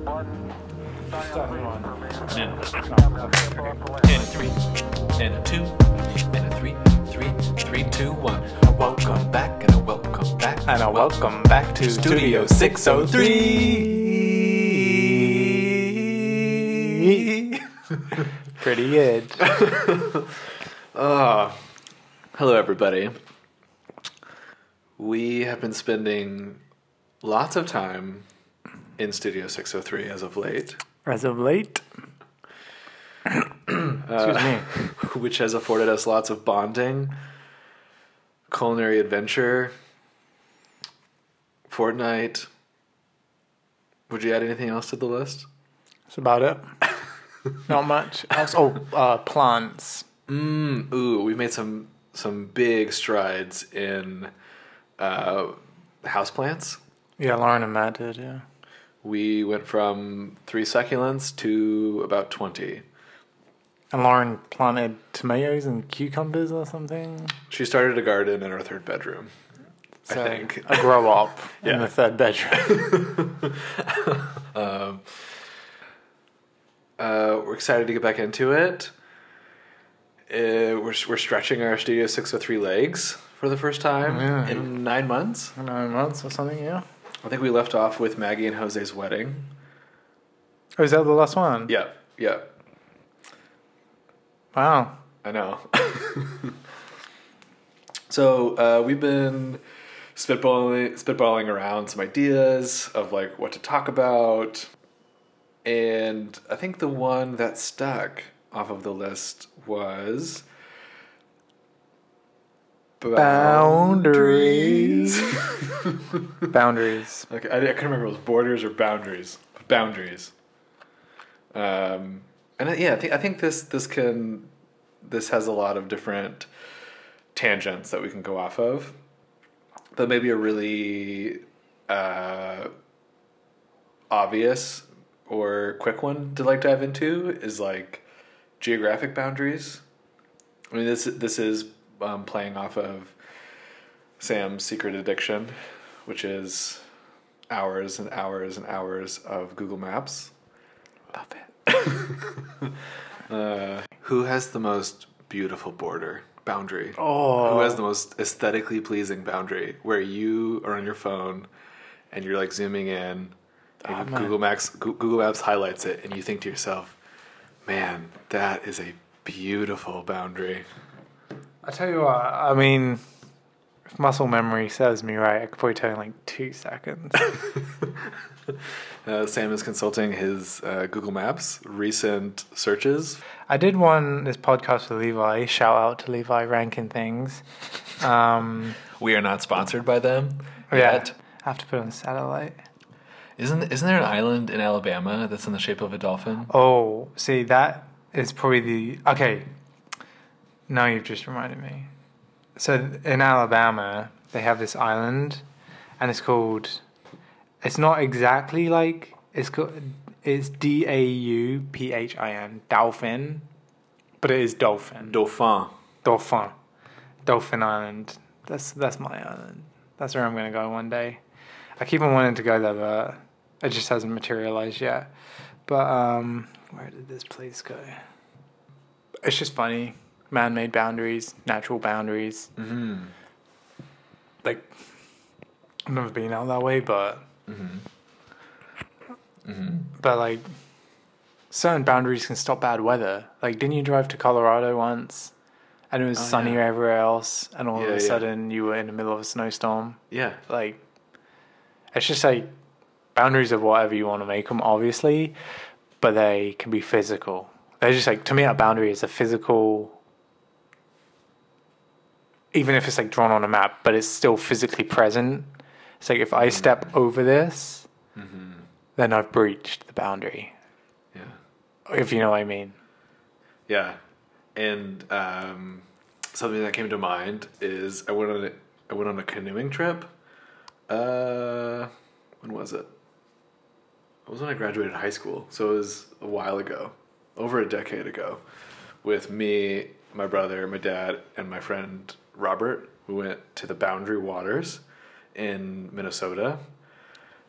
And a three, and a two, and a three, three, three, two, one. Welcome back, and a welcome back, And a welcome back to Studio 603. Pretty good. Oh. Hello, everybody. We have been spending lots of time in Studio 603 as of late, As of late. Excuse me. which has afforded us lots of bonding, culinary adventure, Fortnite. Would you add anything else to the list? That's about it. Not much else. Oh, uh, plants. Mm, ooh, we made some some big strides in uh, houseplants. Yeah, Lauren and Matt did, yeah. We went from three succulents to about twenty. And Lauren planted tomatoes and cucumbers or something. She started a garden in her third bedroom. I think. A grow up Yeah. in the third bedroom. Uh, we're excited to get back into it. Uh, we're we're stretching our Studio Six Hundred Three legs for the first time Yeah. in nine months. Nine months or something, yeah. I think we left off with Maggie and Jose's wedding. Oh, is that the last one? Yeah, yeah, Wow. I know. so uh, we've been spitballing, spitballing around some ideas of like what to talk about, and I think the one that stuck off of the list was Boundaries. Boundaries. Okay, I, I couldn't remember if it was borders or boundaries. Boundaries. Um, and I, yeah, I think I think this this can this has a lot of different tangents that we can go off of. But maybe a really uh, obvious or quick one to like dive into is like geographic boundaries. I mean, this this is um, playing off of Sam's secret addiction, which is hours and hours and hours of Google Maps. Love it. Uh, who has the most beautiful border boundary? Oh. Who has the most aesthetically pleasing boundary where you are on your phone and you're like zooming in and Oh. Google Maps Google Maps highlights it and you think to yourself, "Man, that is a beautiful boundary." I tell you what, I mean, if muscle memory serves me right, I could probably tell you in like two seconds. Uh, Sam is consulting his uh, Google Maps recent searches. I did one this podcast with Levi. Shout out to Levi ranking things. Um, We are not sponsored by them yeah, yet. I have to put on satellite. Isn't isn't there an island in Alabama that's in the shape of a dolphin? Oh, see, that is probably the okay. Now you've just reminded me. So in Alabama, they have this island, and it's called. It's not exactly like it's called. It's D A U P H I N dolphin, but it is dolphin. Dauphin. Dolphin, Dolphin Island. That's that's my island. That's where I'm gonna go one day. I keep on wanting to go there, but it just hasn't materialized yet. But um, where did this place go? It's just funny. Man-made boundaries, natural boundaries. Mm-hmm. Like I've never been out that way, but Mm-hmm. but like certain boundaries can stop bad weather. Like, didn't you drive to Colorado once? And it was Oh, sunny yeah. everywhere else, and all Yeah, of a yeah. sudden you were in the middle of a snowstorm. Yeah. Like, it's just like boundaries of whatever you want to make them, obviously, but they can be physical. They're just like to me, a boundary is a physical. Even if it's like drawn on a map, but it's still physically present. It's like if I step over this, Mm-hmm. then I've breached the boundary. Yeah. If you know what I mean. Yeah. And um, something that came to mind is I went on a, I went on a canoeing trip. Uh, when was it? It was when I graduated high school, so it was a while ago, over a decade ago, with me, my brother, my dad, and my friend Robert. We went to the Boundary Waters in Minnesota,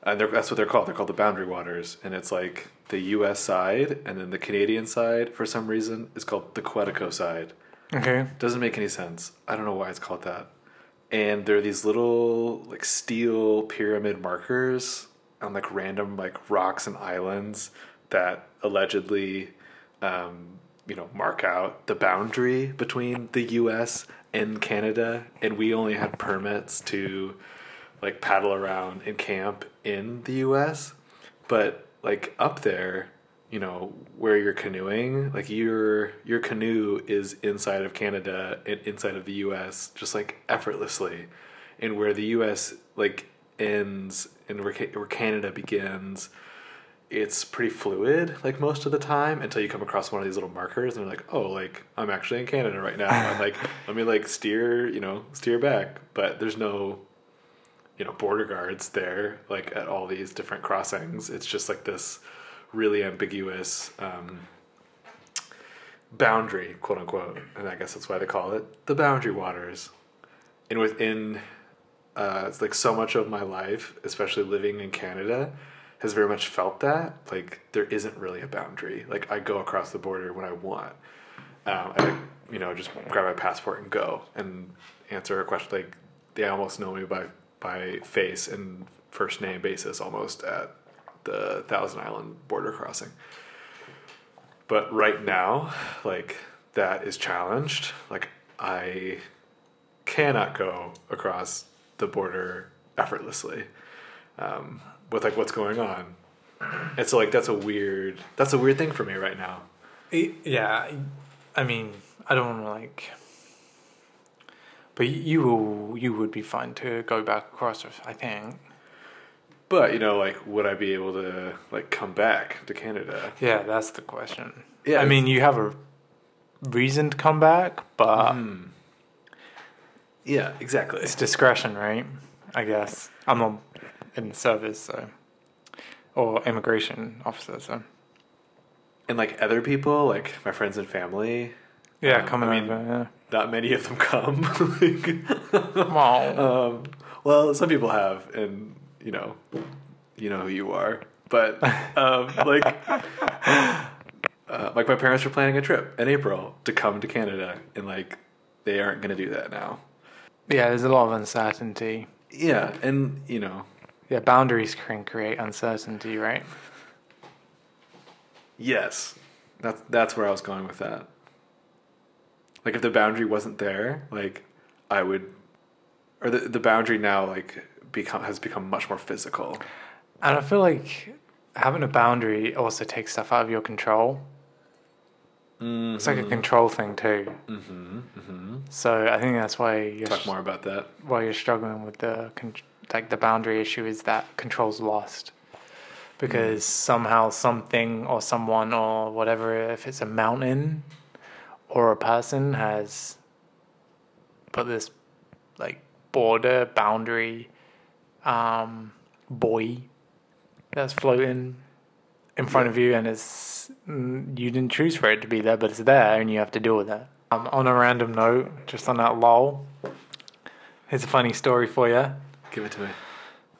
and they're, that's what they're called. They're called the boundary waters, and it's like the U.S. side, and then the Canadian side, for some reason, is called the Quetico side. Okay. Doesn't make any sense. I don't know why it's called that. And there are these little like steel pyramid markers on like random like rocks and islands that allegedly, um, you know, mark out the boundary between the U.S. and Canada. And we only had permits to like paddle around and camp in the U.S. But like up there, you know, where you're canoeing, like your your canoe is inside of Canada and inside of the U.S. just like effortlessly, and where the U.S. like ends and where, where Canada begins, it's pretty fluid like most of the time until you come across one of these little markers and you're like, oh, like I'm actually in Canada right now. I'm like, let me like steer, you know, steer back, but there's no you know border guards there like at all these different crossings. It's just like this really ambiguous um, boundary quote unquote and i guess that's why they call it the boundary waters. And within uh, it's like so much of my life especially living in canada has very much felt that like there isn't really a boundary like i go across the border when i want um, I, you know, just grab my passport and go and answer a question. Like they almost know me by by face and first name basis almost at the Thousand Island border crossing. But right now, like that is challenged. Like I cannot go across the border effortlessly um, with like what's going on. And so like that's a weird that's a weird thing for me right now. Yeah, I mean, I don't want to like. But you will, you would be fine to go back across. I think. But you know, like, would I be able to like come back to Canada? Yeah, that's the question. Yeah, I mean, you have a reason to come back, but Hmm. Yeah, exactly. it's discretion, right? I guess I'm not in the service, so or immigration officer, so And like other people, like my friends and family, yeah, Um, coming I mean- over. not many of them come. Like, um, well, some people have, and you know, you know who you are. But um, like, uh, like my parents were planning a trip in April to come to Canada, and like they aren't going to do that now. yeah, there's a lot of uncertainty. Yeah, and you know, Yeah, boundaries can create uncertainty, right? Yes, that's that's where I was going with that. Like if the boundary wasn't there, like I would, or the the boundary now like become has become much more physical. And I feel like having a boundary also takes stuff out of your control. It's like a control thing too. Mm-hmm. Mm-hmm. So I think that's why you're Talk more about that. why you're struggling with the con- like the boundary issue is that control's lost. Because somehow something or someone or whatever if it's a mountain or a person has put this like border boundary um buoy that's floating in front of you and it's mm, you didn't choose for it to be there but it's there and you have to deal with it. Um, on a random note just on that lol here's a funny story for you Give it to me.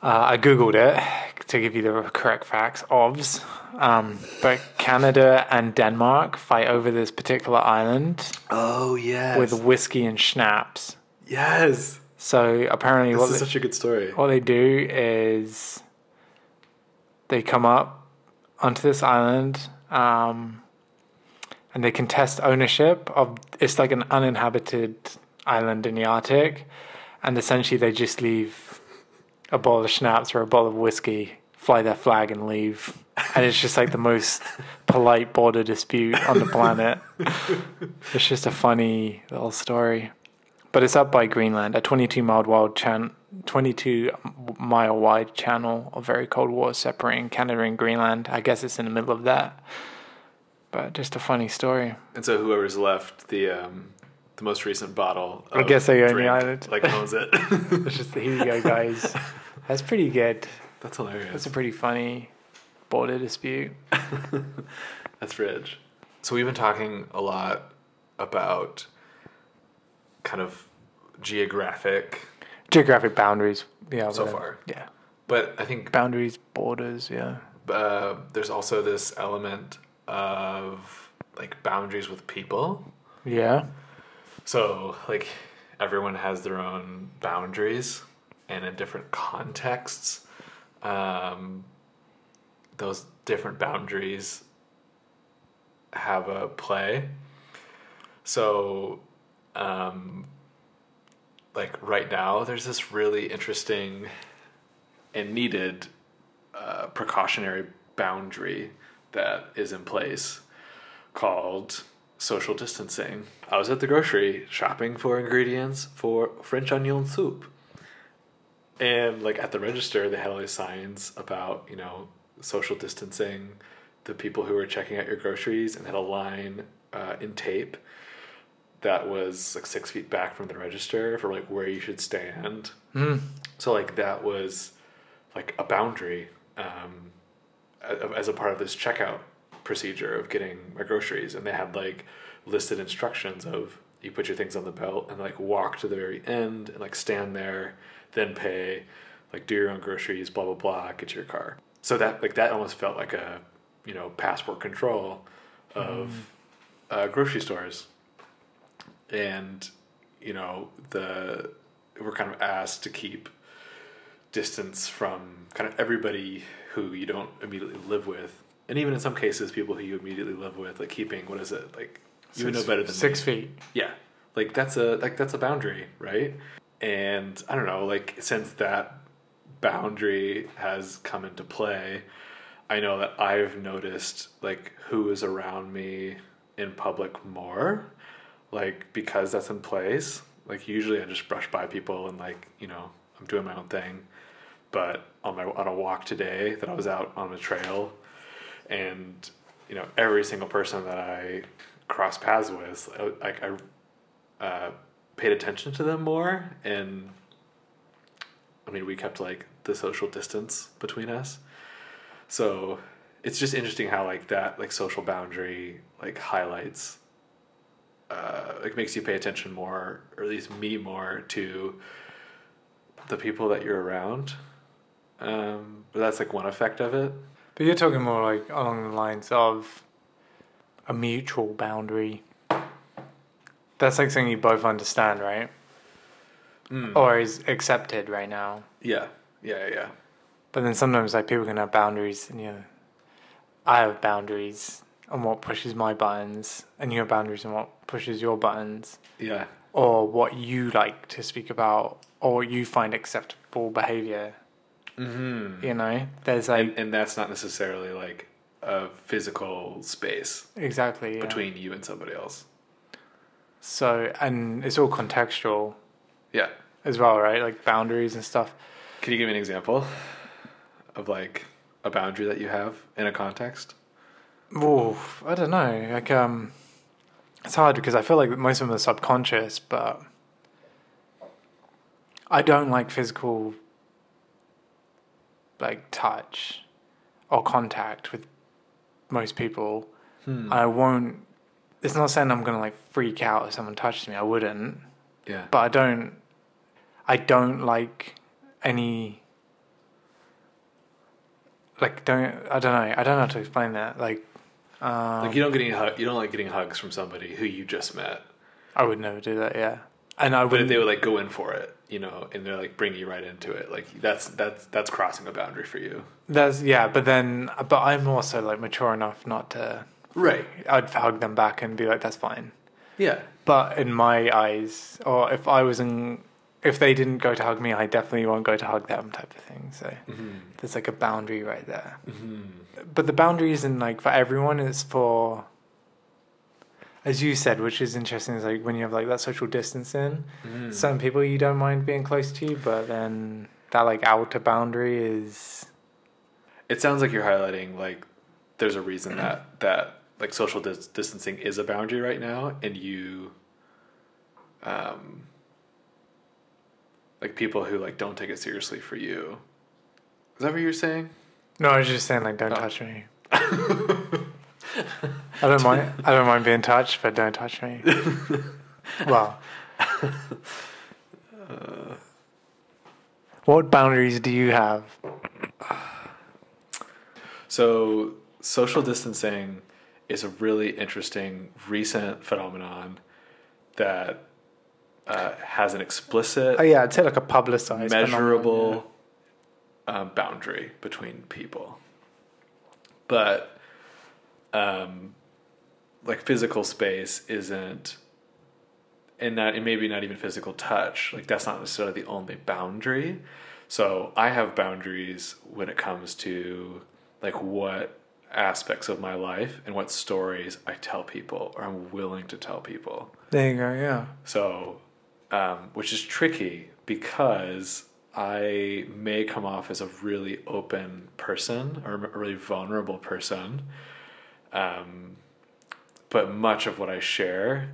uh, I googled it to give you the correct facts. Ovs, um, but Canada and Denmark fight over this particular island Oh yes. with whiskey and schnapps. yes. So apparently, This what is they, such a good story. what they do is they come up onto this island um, and they contest ownership of. It's like an uninhabited island in the Arctic, and essentially they just leave a bottle of schnapps or a bottle of whiskey, fly their flag, and leave. And it's just like the most polite border dispute on the planet. It's just a funny little story. But it's up by Greenland, a 22 mile wide chan- 22 mile wide channel of very cold water separating Canada and Greenland. I guess it's in the middle of that. But just a funny story. And so whoever's left the um, the most recent bottle. I guess they own the island. Like owns it. It's just here you go, guys. That's pretty good. That's hilarious. That's a pretty funny border dispute. That's rich. So we've been talking a lot about kind of geographic Geographic boundaries. Yeah. so whatever. far. Yeah. but I think Boundaries, borders, yeah. uh, there's also this element of like boundaries with people. Yeah. So like everyone has their own boundaries, and in different contexts, um, those different boundaries have a play. So, um, like right now, there's this really interesting and needed uh, precautionary boundary that is in place called social distancing. I was at the grocery shopping for ingredients for French onion soup. And like at the register, they had all these signs about, you know, social distancing, the people who were checking out your groceries, and had a line uh, in tape that was like six feet back from the register for like where you should stand. Mm. So like that was like a boundary um, as a part of this checkout procedure of getting my groceries, and they had like listed instructions of you put your things on the belt and like walk to the very end and like stand there, then pay, like do your own groceries, blah blah blah, get your car. So that like that almost felt like a you know passport control of uh, grocery stores, and you know the we're kind of asked to keep distance from kind of everybody who you don't immediately live with, and even in some cases, people who you immediately live with, like keeping what is it like you know better than six me. feet. Yeah, like that's a like that's a boundary, right? And I don't know, like since that boundary has come into play, I know that I've noticed like who is around me in public more, like because that's in place. Like usually I just brush by people and like you know I'm doing my own thing, but on my on a walk today that I was out on a trail, and you know every single person that I cross paths with, I- like I uh, paid attention to them more, and I mean we kept like the social distance between us. So it's just interesting how like that like social boundary like highlights uh, like makes you pay attention more, or at least me more to the people that you're around. Um, but that's like one effect of it. But you're talking more like along the lines of a mutual boundary. That's like something you both understand, right? Mm. Or is accepted right now. Yeah, yeah, yeah. But then sometimes like people can have boundaries and you know I have boundaries on what pushes my buttons and you have boundaries on what pushes your buttons. Yeah, Or what you like to speak about or what you find acceptable behaviour. mm-hmm. You know? There's like and and that's not necessarily like a physical space exactly yeah. between you and somebody else. So and it's all contextual Yeah. as well, right? Like boundaries and stuff. Can you give me an example of like a boundary that you have in a context? Oof, I don't know. Like um, it's hard because I feel like most of them are subconscious, but I don't like physical like touch or contact with most people. Hmm. I won't. It's not saying I'm gonna like freak out if someone touches me. I wouldn't, Yeah. but I don't. I don't like any. Like don't I don't know I don't know how to explain that like. Um, Like you don't get any hug, you don't like getting hugs from somebody who you just met. I would never do that. Yeah, and I But would. if they would like go in for it, you know, and they're like bring you right into it, like that's that's that's crossing a boundary for you. That's yeah, but then, but I'm also like mature enough not to. Right. I'd hug them back and be like, "That's fine." Yeah. But in my eyes, or if I was in, if they didn't go to hug me, I definitely won't go to hug them, type of thing. So Mm-hmm. there's like a boundary right there. Mm-hmm. But the boundary isn't like for everyone. It's for, as you said, which is interesting. Is like when you have like that social distancing. Mm-hmm. Some people you don't mind being close to, but then that like outer boundary is It sounds like you're highlighting like there's a reason that that like social dis- distancing is a boundary right now, and you, um, like people who like don't take it seriously for you. Is that what you're saying? No, I was just saying like don't Oh. touch me. I don't mind. I don't mind being touched, but don't touch me. well, what boundaries do you have? So, social distancing is a really interesting recent phenomenon that uh, has an explicit, Oh yeah, I'd say like a publicized, measurable um, boundary between people. But, um, like physical space isn't, and not and maybe not even physical touch. Like that's not necessarily the only boundary. So I have boundaries when it comes to like what aspects of my life and what stories I tell people or I'm willing to tell people. There you go. Yeah. So, um, which is tricky because I may come off as a really open person or a really vulnerable person. Um, but much of what I share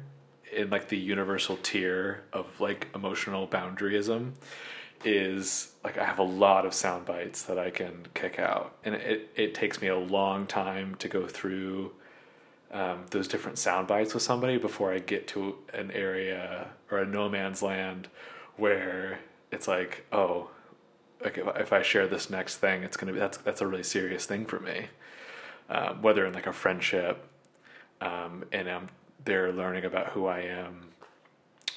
in like the universal tier of like emotional boundaryism is like I have a lot of sound bites that I can kick out, and it it takes me a long time to go through um, those different sound bites with somebody before I get to an area or a no man's land where it's like, oh, like if, if I share this next thing, it's gonna be that's that's a really serious thing for me. Um, whether in like a friendship, um, and I'm they're learning about who I am,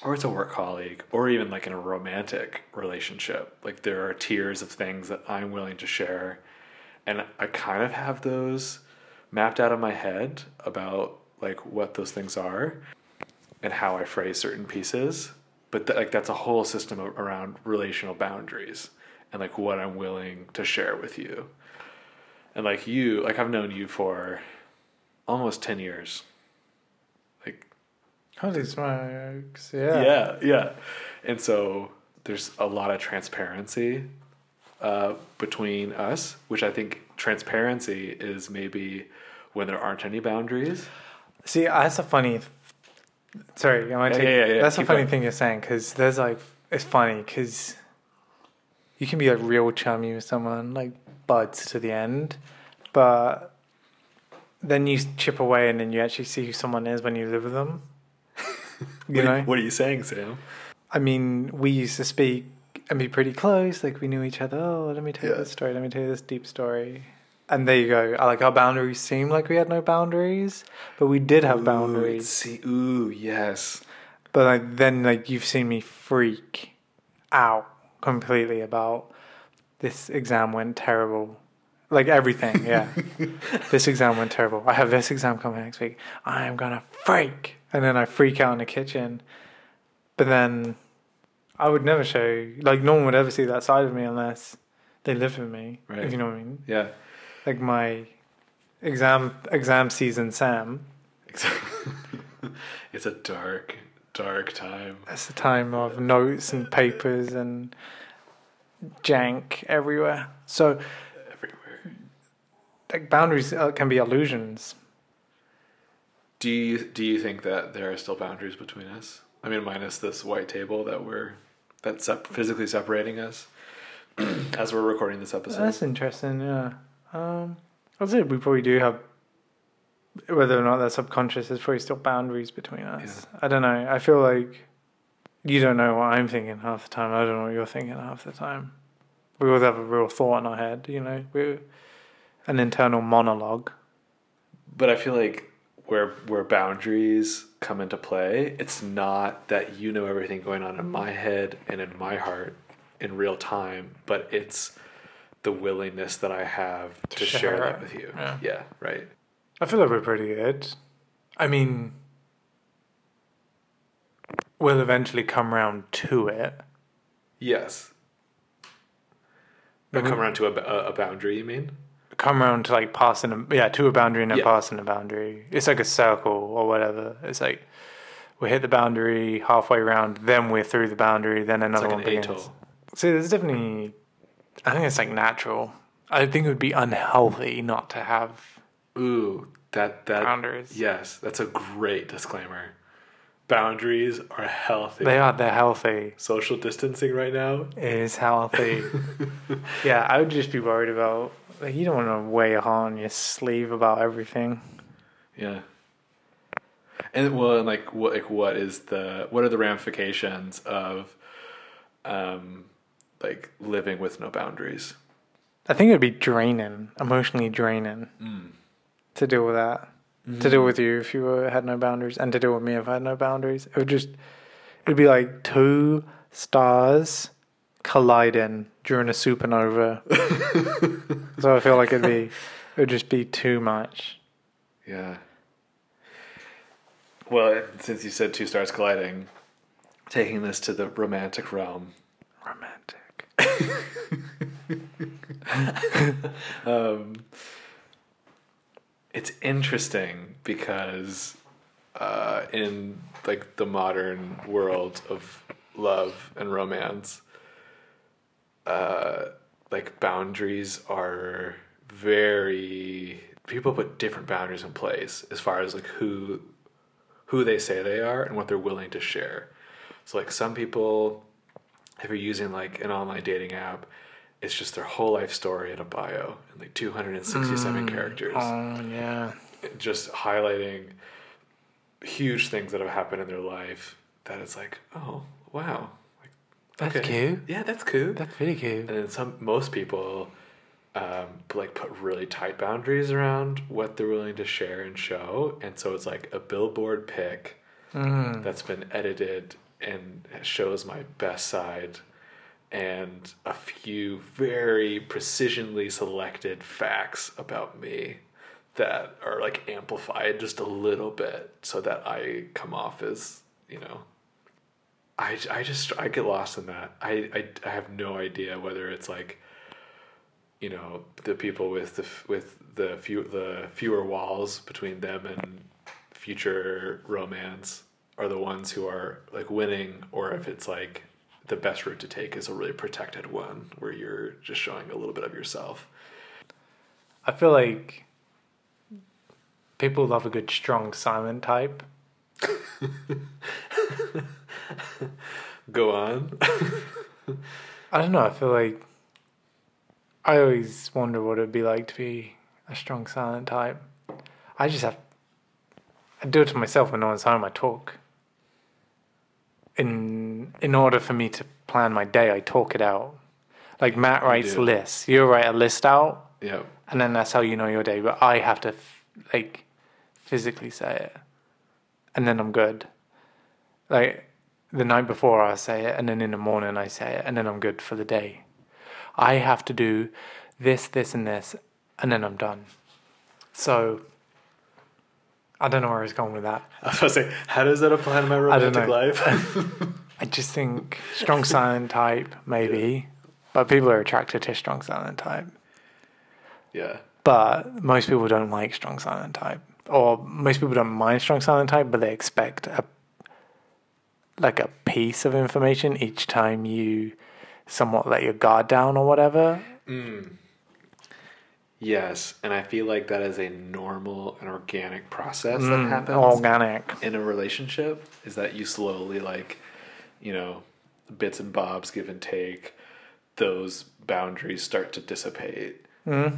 or it's a work colleague, or even like in a romantic relationship. Like there are tiers of things that I'm willing to share, and I kind of have those mapped out in my head about like what those things are and how I phrase certain pieces. But th- like that's a whole system of, around relational boundaries and like what I'm willing to share with you. And like you, like I've known you for almost 10 years. Holy smokes! Yeah. yeah, yeah. And so there's a lot of transparency uh, between us, which I think transparency is maybe when there aren't any boundaries. See, that's a funny. Sorry, I want Yeah, yeah, yeah, yeah. That's a funny going. thing you're saying because there's like it's funny because you can be like real chummy with someone like buds to the end, but then you chip away and then you actually see who someone is when you live with them. You what, know, Are, what are you saying, Sam? I mean, we used to speak and be pretty close. Like we knew each other. Oh, let me tell you Yeah. this story. Let me tell you this deep story. And there you go. Uh, like our boundaries seemed like we had no boundaries, but we did have Ooh, boundaries. See, ooh, yes. But like then like you've seen me freak out completely about this exam went terrible. Like everything, yeah. this exam went terrible. I have this exam coming next week. I am gonna freak. And then I freak out in the kitchen. But then I would never show like no one would ever see that side of me unless they live with me. Right. If you know what I mean. Yeah. Like my exam exam season Sam. it's a dark, dark time. It's a time of notes and papers and jank everywhere. So, Everywhere. like, boundaries uh, can be illusions. Do you do you think that there are still boundaries between us? I mean, minus this white table that we're that's sep- physically separating us as we're recording this episode. That's interesting. Yeah. Um, I'd say we probably do have, whether or not that's subconscious, there's probably still boundaries between us. I don't know. I feel like you don't know what I'm thinking half the time. I don't know what you're thinking half the time. We always have a real thought in our head. You know, we're an internal monologue. But I feel like where where boundaries come into play, it's not that you know everything going on in my head and in my heart in real time, but it's the willingness that I have to, To share, share that with you. Yeah. yeah, right. I feel like we're pretty good. I mean, we'll eventually come round to it. Yes. But come around to a, a, a boundary, you mean? Come around to like passing, a, yeah, to a boundary and then Yeah. passing a boundary. It's like a circle or whatever. It's like we hit the boundary halfway around, then we're through the boundary, then another like one an begins. atoll. See, there's definitely, I think it's like natural. I think it would be unhealthy not to have Ooh, that that boundaries. yes, that's a great disclaimer. Boundaries are healthy. They are, they're healthy. Social distancing right now. is healthy. yeah, I would just be worried about, like, you don't want to weigh a heart on your sleeve about everything. Yeah. And well, and like what like what is the what are the ramifications of um like living with no boundaries? I think it'd be draining, emotionally draining Mm. to deal with that. To deal with you if you were, had no boundaries, and to deal with me if I had no boundaries. It would just, it'd be like two stars colliding during a supernova. so I feel like it'd be, it would just be too much. Yeah. Well, since you said two stars colliding, taking this to the romantic realm, Romantic. um, it's interesting because uh, in like the modern world of love and romance, uh, like boundaries are very people put different boundaries in place as far as like who who they say they are and what they're willing to share. So like some people if you're using like an online dating app, it's just their whole life story in a bio and like 267 characters, Oh yeah. just highlighting huge things that have happened in their life. That it's like, oh wow, That's okay. cute. Yeah, that's cute. That's pretty cute. and then some, most people, um, like put really tight boundaries around what they're willing to share and show, and so it's like a billboard pic Mm. that's been edited and shows my best side and a few very precisionally selected facts about me that are like amplified just a little bit so that I come off as, you know, I, I just I get lost in that. I, I, I have no idea whether it's like you know the people with the with the few the fewer walls between them and future romance are the ones who are like winning or if it's like the best route to take is a really protected one where you're just showing a little bit of yourself I feel like people love a good strong silent type. go on I don't know. I feel like I always wonder what it'd be like to be a strong silent type. I just have. I do it to myself when no one's home. I talk. In in order for me to plan my day, I talk it out. Like Matt writes do. lists. You write a list out, yeah and then that's how you know your day. But I have to f- like physically say it, and then I'm good. Like the night before, I say it, and then in the morning I say it, and then I'm good for the day. I have to do this, this, and this, and then I'm done. So I don't know where he's going with that. I was about to say how does that apply to my I don't romantic know. life I just think strong silent type maybe, but people are attracted to strong silent type. yeah But most people don't like strong silent type, or most people don't mind strong silent type, but they expect a like a piece of information each time you somewhat let your guard down or whatever. yes and i feel like that is a normal and organic process that Mm, happens Organic. in a relationship is that you slowly like you know bits and bobs give and take those boundaries start to dissipate Mm.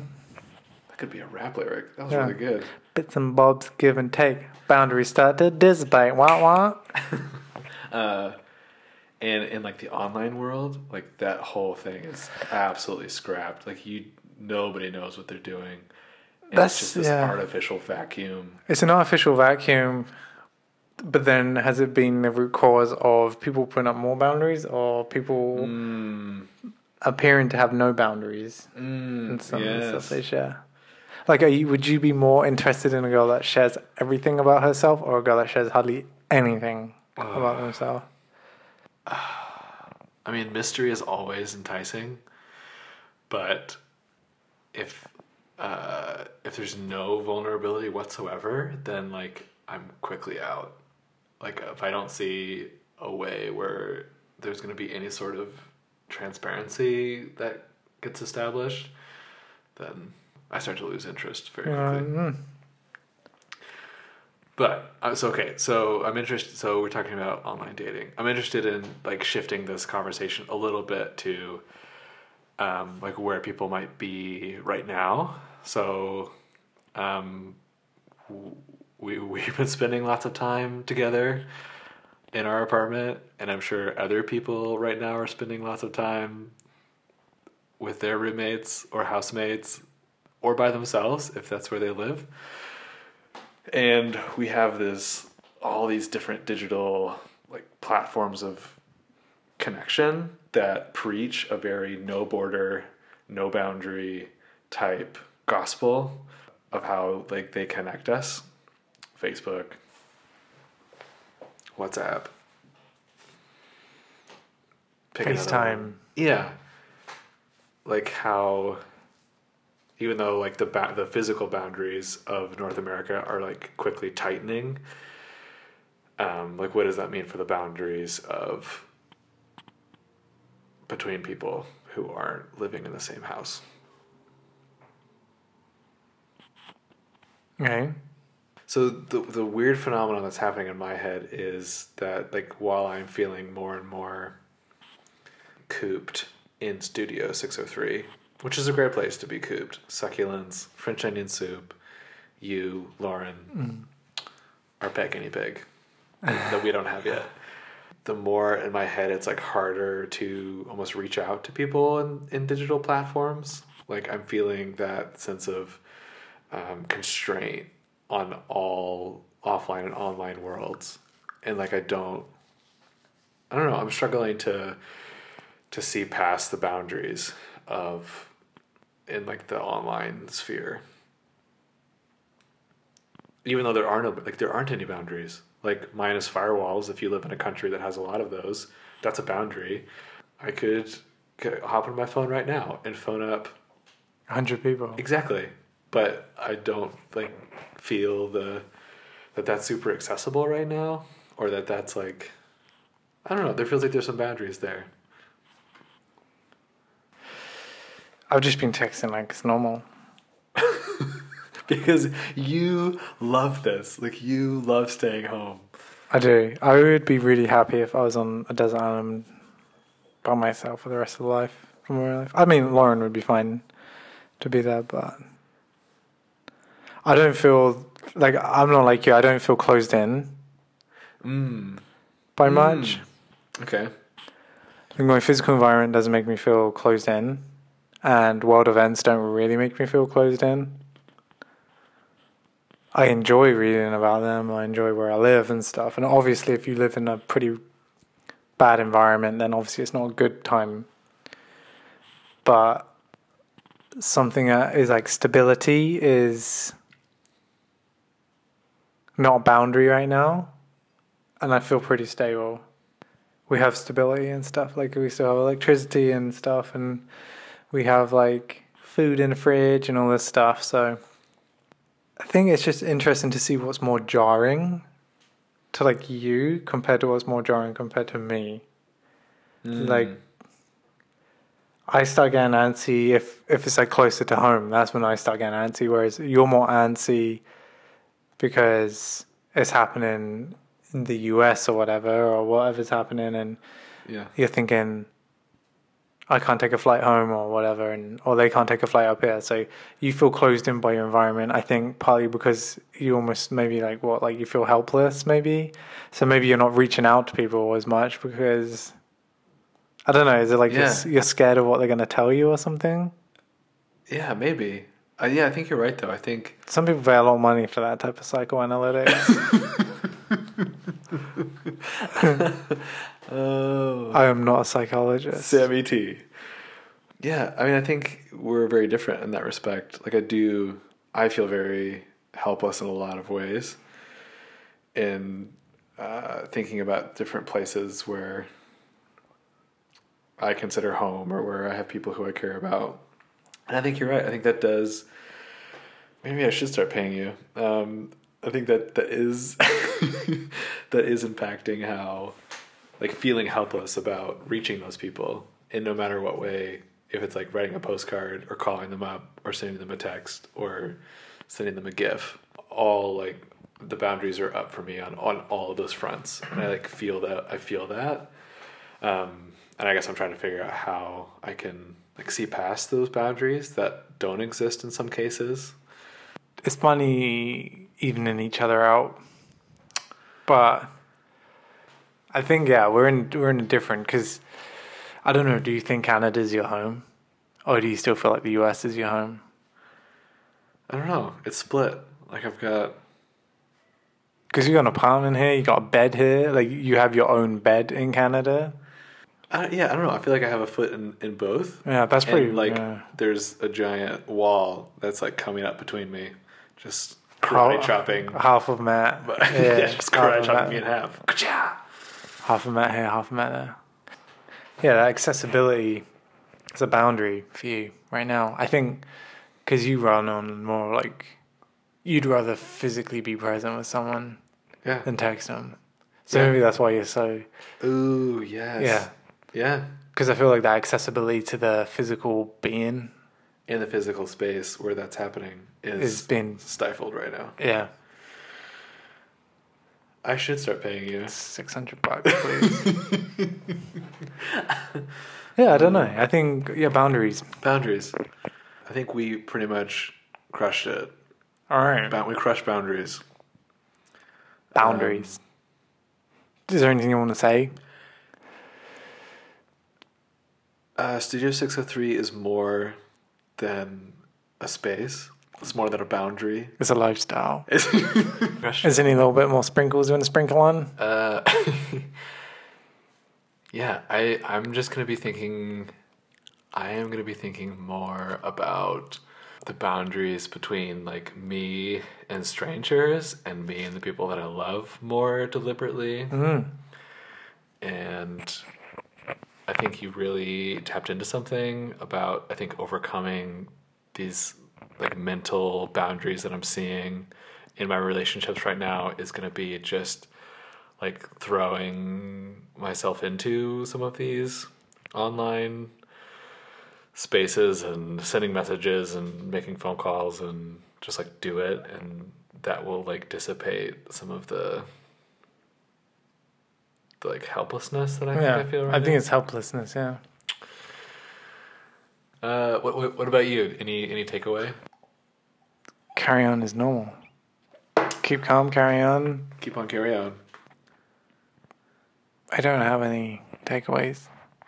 that could be a rap lyric that was Yeah. really good Bits and bobs give and take. Boundaries start to dissipate. What what? uh and in like the online world like that whole thing is absolutely scrapped like you nobody knows what they're doing and That's- it's just this yeah. artificial vacuum It's an artificial vacuum, but then has it been the root cause of people putting up more boundaries or people mm, appearing to have no boundaries mm, in some of the stuff yes. they share? Like, are you, would you be more interested in a girl that shares everything about herself or a girl that shares hardly anything about themselves? I mean, mystery is always enticing, but if uh, if there's no vulnerability whatsoever, then like I'm quickly out. Like if I don't see a way where there's going to be any sort of transparency that gets established, then I start to lose interest very quickly. Mm, But uh, so okay, so I'm interested. So we're talking about online dating. I'm interested in like shifting this conversation a little bit to, um, like where people might be right now. So, um, we we've been spending lots of time together in our apartment, and I'm sure other people right now are spending lots of time with their roommates or housemates or by themselves if that's where they live. And we have this all these different digital like platforms of connection that preach a very no border, no boundary type gospel of how like they connect us. Facebook, WhatsApp, Pick FaceTime. Yeah. Like how even though like the ba- the physical boundaries of North America are like quickly tightening um like what does that mean for the boundaries of between people who aren't living in the same house? Okay. So the the weird phenomenon that's happening in my head is that like while I'm feeling more and more cooped in Studio 603, which is a great place to be cooped. Succulents, French onion soup, you, Lauren, our pet guinea pig that we don't have yet. The more in my head, it's like harder to almost reach out to people in, in digital platforms. Like I'm feeling that sense of um, constraint on all offline and online worlds, and like I don't, I don't know. I'm struggling to to see past the boundaries of in like the online sphere. Even though there are no like there aren't any boundaries. Like minus firewalls, if you live in a country that has a lot of those, that's a boundary. I could hop on my phone right now and phone up 100 people. Exactly. But I don't like feel the that that's super accessible right now or that that's like I don't know, there feels like there's some boundaries there. I've just been texting like it's normal. because you love this. Like you love staying home. I do. I would be really happy if I was on a desert island by myself for the rest of life. From where I live. I mean, Lauren would be fine to be there, but I don't feel like I'm not like you. I don't feel closed in Mm. by Mm. much. Okay. Like my physical environment doesn't make me feel closed in, and world events don't really make me feel closed in. I enjoy reading about them. I enjoy where I live and stuff. And obviously, if you live in a pretty bad environment, then obviously it's not a good time. But something that is like stability is not a boundary right now, and I feel pretty stable we have stability and stuff. Like we still have electricity and stuff, and we have like food in the fridge and all this stuff. So I think it's just interesting to see what's more jarring to like you compared to what's more jarring compared to me. Hmm. Like I start getting antsy if if it's like closer to home. That's when I start getting antsy. Whereas you're more antsy because it's happening in the US or whatever or whatever's happening, and yeah. you're thinking, I can't take a flight home or whatever, and or they can't take a flight up here. So you feel closed in by your environment. I think partly because you almost maybe like what like you feel helpless maybe. So maybe you're not reaching out to people as much because I don't know. Is it like you're, you're scared of what they're gonna tell you or something? Yeah, maybe. Uh, yeah, I think you're right though. I think Some people pay a lot of money for that type of psychoanalytics. Oh I am not a psychologist. Sammy T. Yeah, I mean, I think we're very different in that respect. Like, I do, I feel very helpless in a lot of ways in uh, thinking about different places where I consider home or where I have people who I care about. And I think you're right. I think that does. Maybe I should start paying you. Um, I think that that is that is impacting how like feeling helpless about reaching those people in no matter what way if it's like writing a postcard or calling them up or sending them a text or sending them a gif all like the boundaries are up for me on on all of those fronts. And i like feel that i feel that. Um and i guess i'm trying to figure out how i can like see past those boundaries that don't exist in some cases. It's funny evening each other out, but I think yeah, we're in we're in a different because I don't know. Do you think Canada's your home? Or do you still feel like the US is your home? I don't know. It's split. Like I've got Because you got an apartment here, you got a bed here, like you have your own bed in Canada. I, yeah, I don't know. I feel like I have a foot in, in both. Yeah, that's pretty and like yeah. there's a giant wall that's like coming up between me, just karate chopping. half of Matt. But yeah, just half karate chopping me in half. Ka-cha! Half of Matt here, half of Matt there. Yeah, that accessibility is a boundary for you right now. I think because you run on more like you'd rather physically be present with someone Yeah. than text them. So Yeah. maybe that's why you're so Ooh, yes. yeah. Yeah. Because I feel like that accessibility to the physical being In the physical space where that's happening is is being stifled right now. yeah I should start paying you. six hundred bucks, please. yeah, I don't know. I think yeah, boundaries. Boundaries. I think we pretty much crushed it. All right, Ba- We crushed boundaries. boundaries. Is there anything you want to say? Uh, Studio 603 is more than a space. It's more than a boundary. It's a lifestyle. It's Is there any little bit more sprinkles you want to sprinkle on? Uh, yeah, I I'm just gonna be thinking. I am gonna be thinking more about the boundaries between like me and strangers, and me and the people that I love more deliberately. Mm. And I think you really tapped into something about I think overcoming these like mental boundaries that I'm seeing in my relationships right now is going to be just like throwing myself into some of these online spaces and sending messages and making phone calls and just like do it and that will like dissipate some of the the like helplessness that I Yeah, think I feel right I think now. it's helplessness. Yeah. Uh, what, what what about you? Any any takeaway? Carry on is normal. Keep calm. Carry on. Keep on carry on. I don't have any takeaways.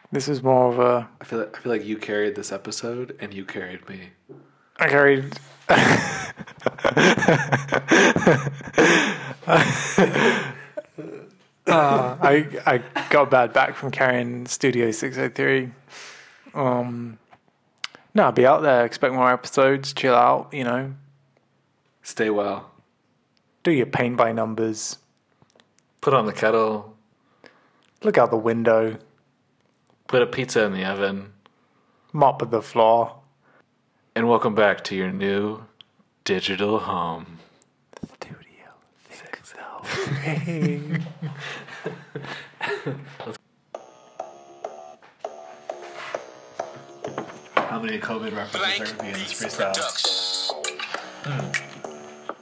This is more of a I feel like, I feel like you carried this episode and you carried me. I carried. uh, I I got bad back from carrying Studio Six Hundred Three. Um, no, I'll be out there. Expect more episodes. Chill out. You know, Stay well. do your paint by numbers. Put on the kettle. Look out the window. Put a pizza in the oven. Mop the floor. And welcome back to your new digital home. Studio Six Three. How many COVID references are going to be in this freestyle? Production.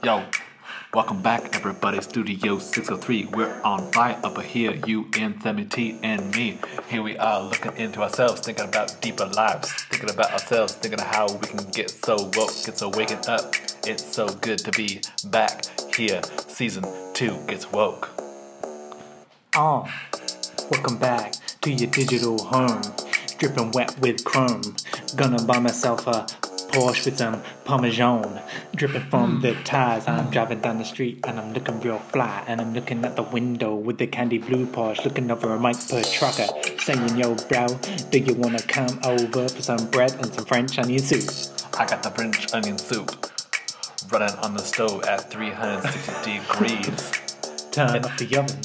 Yo, welcome back, everybody. Studio 603. We're on fire up here. You and Sammy T and me. Here we are looking into ourselves, thinking about deeper lives, thinking about ourselves, thinking of how we can get so woke, get so waking up. It's so good to be back here. Season 2 gets woke. Oh, welcome back to your digital home. Dripping wet with chrome. Gonna buy myself a Porsche with some Parmesan. Dripping from the tires. I'm driving down the street and I'm looking real fly. And I'm looking at the window with the candy blue Porsche. Looking over a mic per trucker. Saying, yo, bro, do you wanna come over for some bread and some French onion soup? I got the French onion soup running on the stove at 360 degrees, Turn off the oven.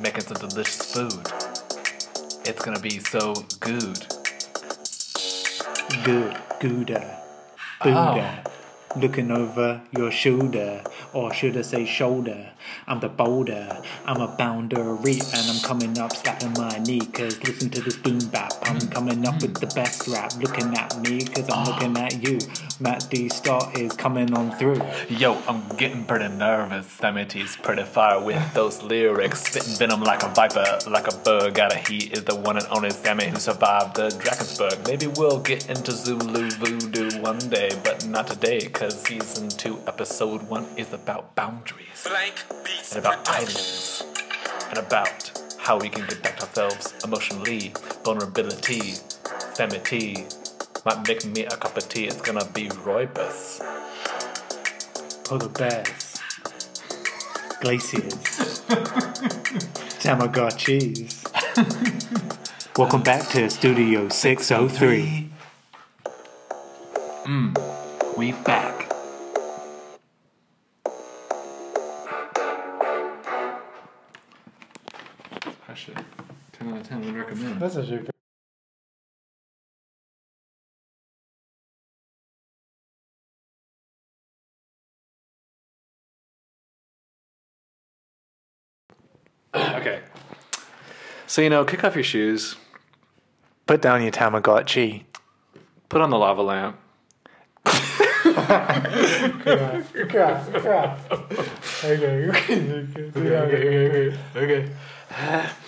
making some delicious food. It's gonna be so good. Good, oh. gooder, Buddha. Looking over your shoulder, or should I say shoulder? I'm the boulder, I'm a boundary, and I'm coming up slapping my knee. Cause listen to this boom bap, I'm coming up with the best rap. Looking at me, cause I'm looking at you. Matt D Star is coming on through. Yo, I'm getting pretty nervous. Sammy T's pretty fire with those lyrics. Spitting venom like a viper, like a bug out of heat. Is the one and only Sammy who survived the Drakensberg. Maybe we'll get into Zulu voodoo one day, but not today, cause season 2, episode 1 is about boundaries. Blank Beats and about Production. islands and about how we can protect ourselves emotionally, vulnerability, sanity, might make me a cup of tea. It's gonna be rooibos. polar bears. Glaciers. Tamagotchis. Welcome back to Studio 603. Hmm. We back. 10 would recommend. That's okay. So, you know, kick off your shoes, Put down your Tamagotchi. put on the lava lamp. Okay. okay.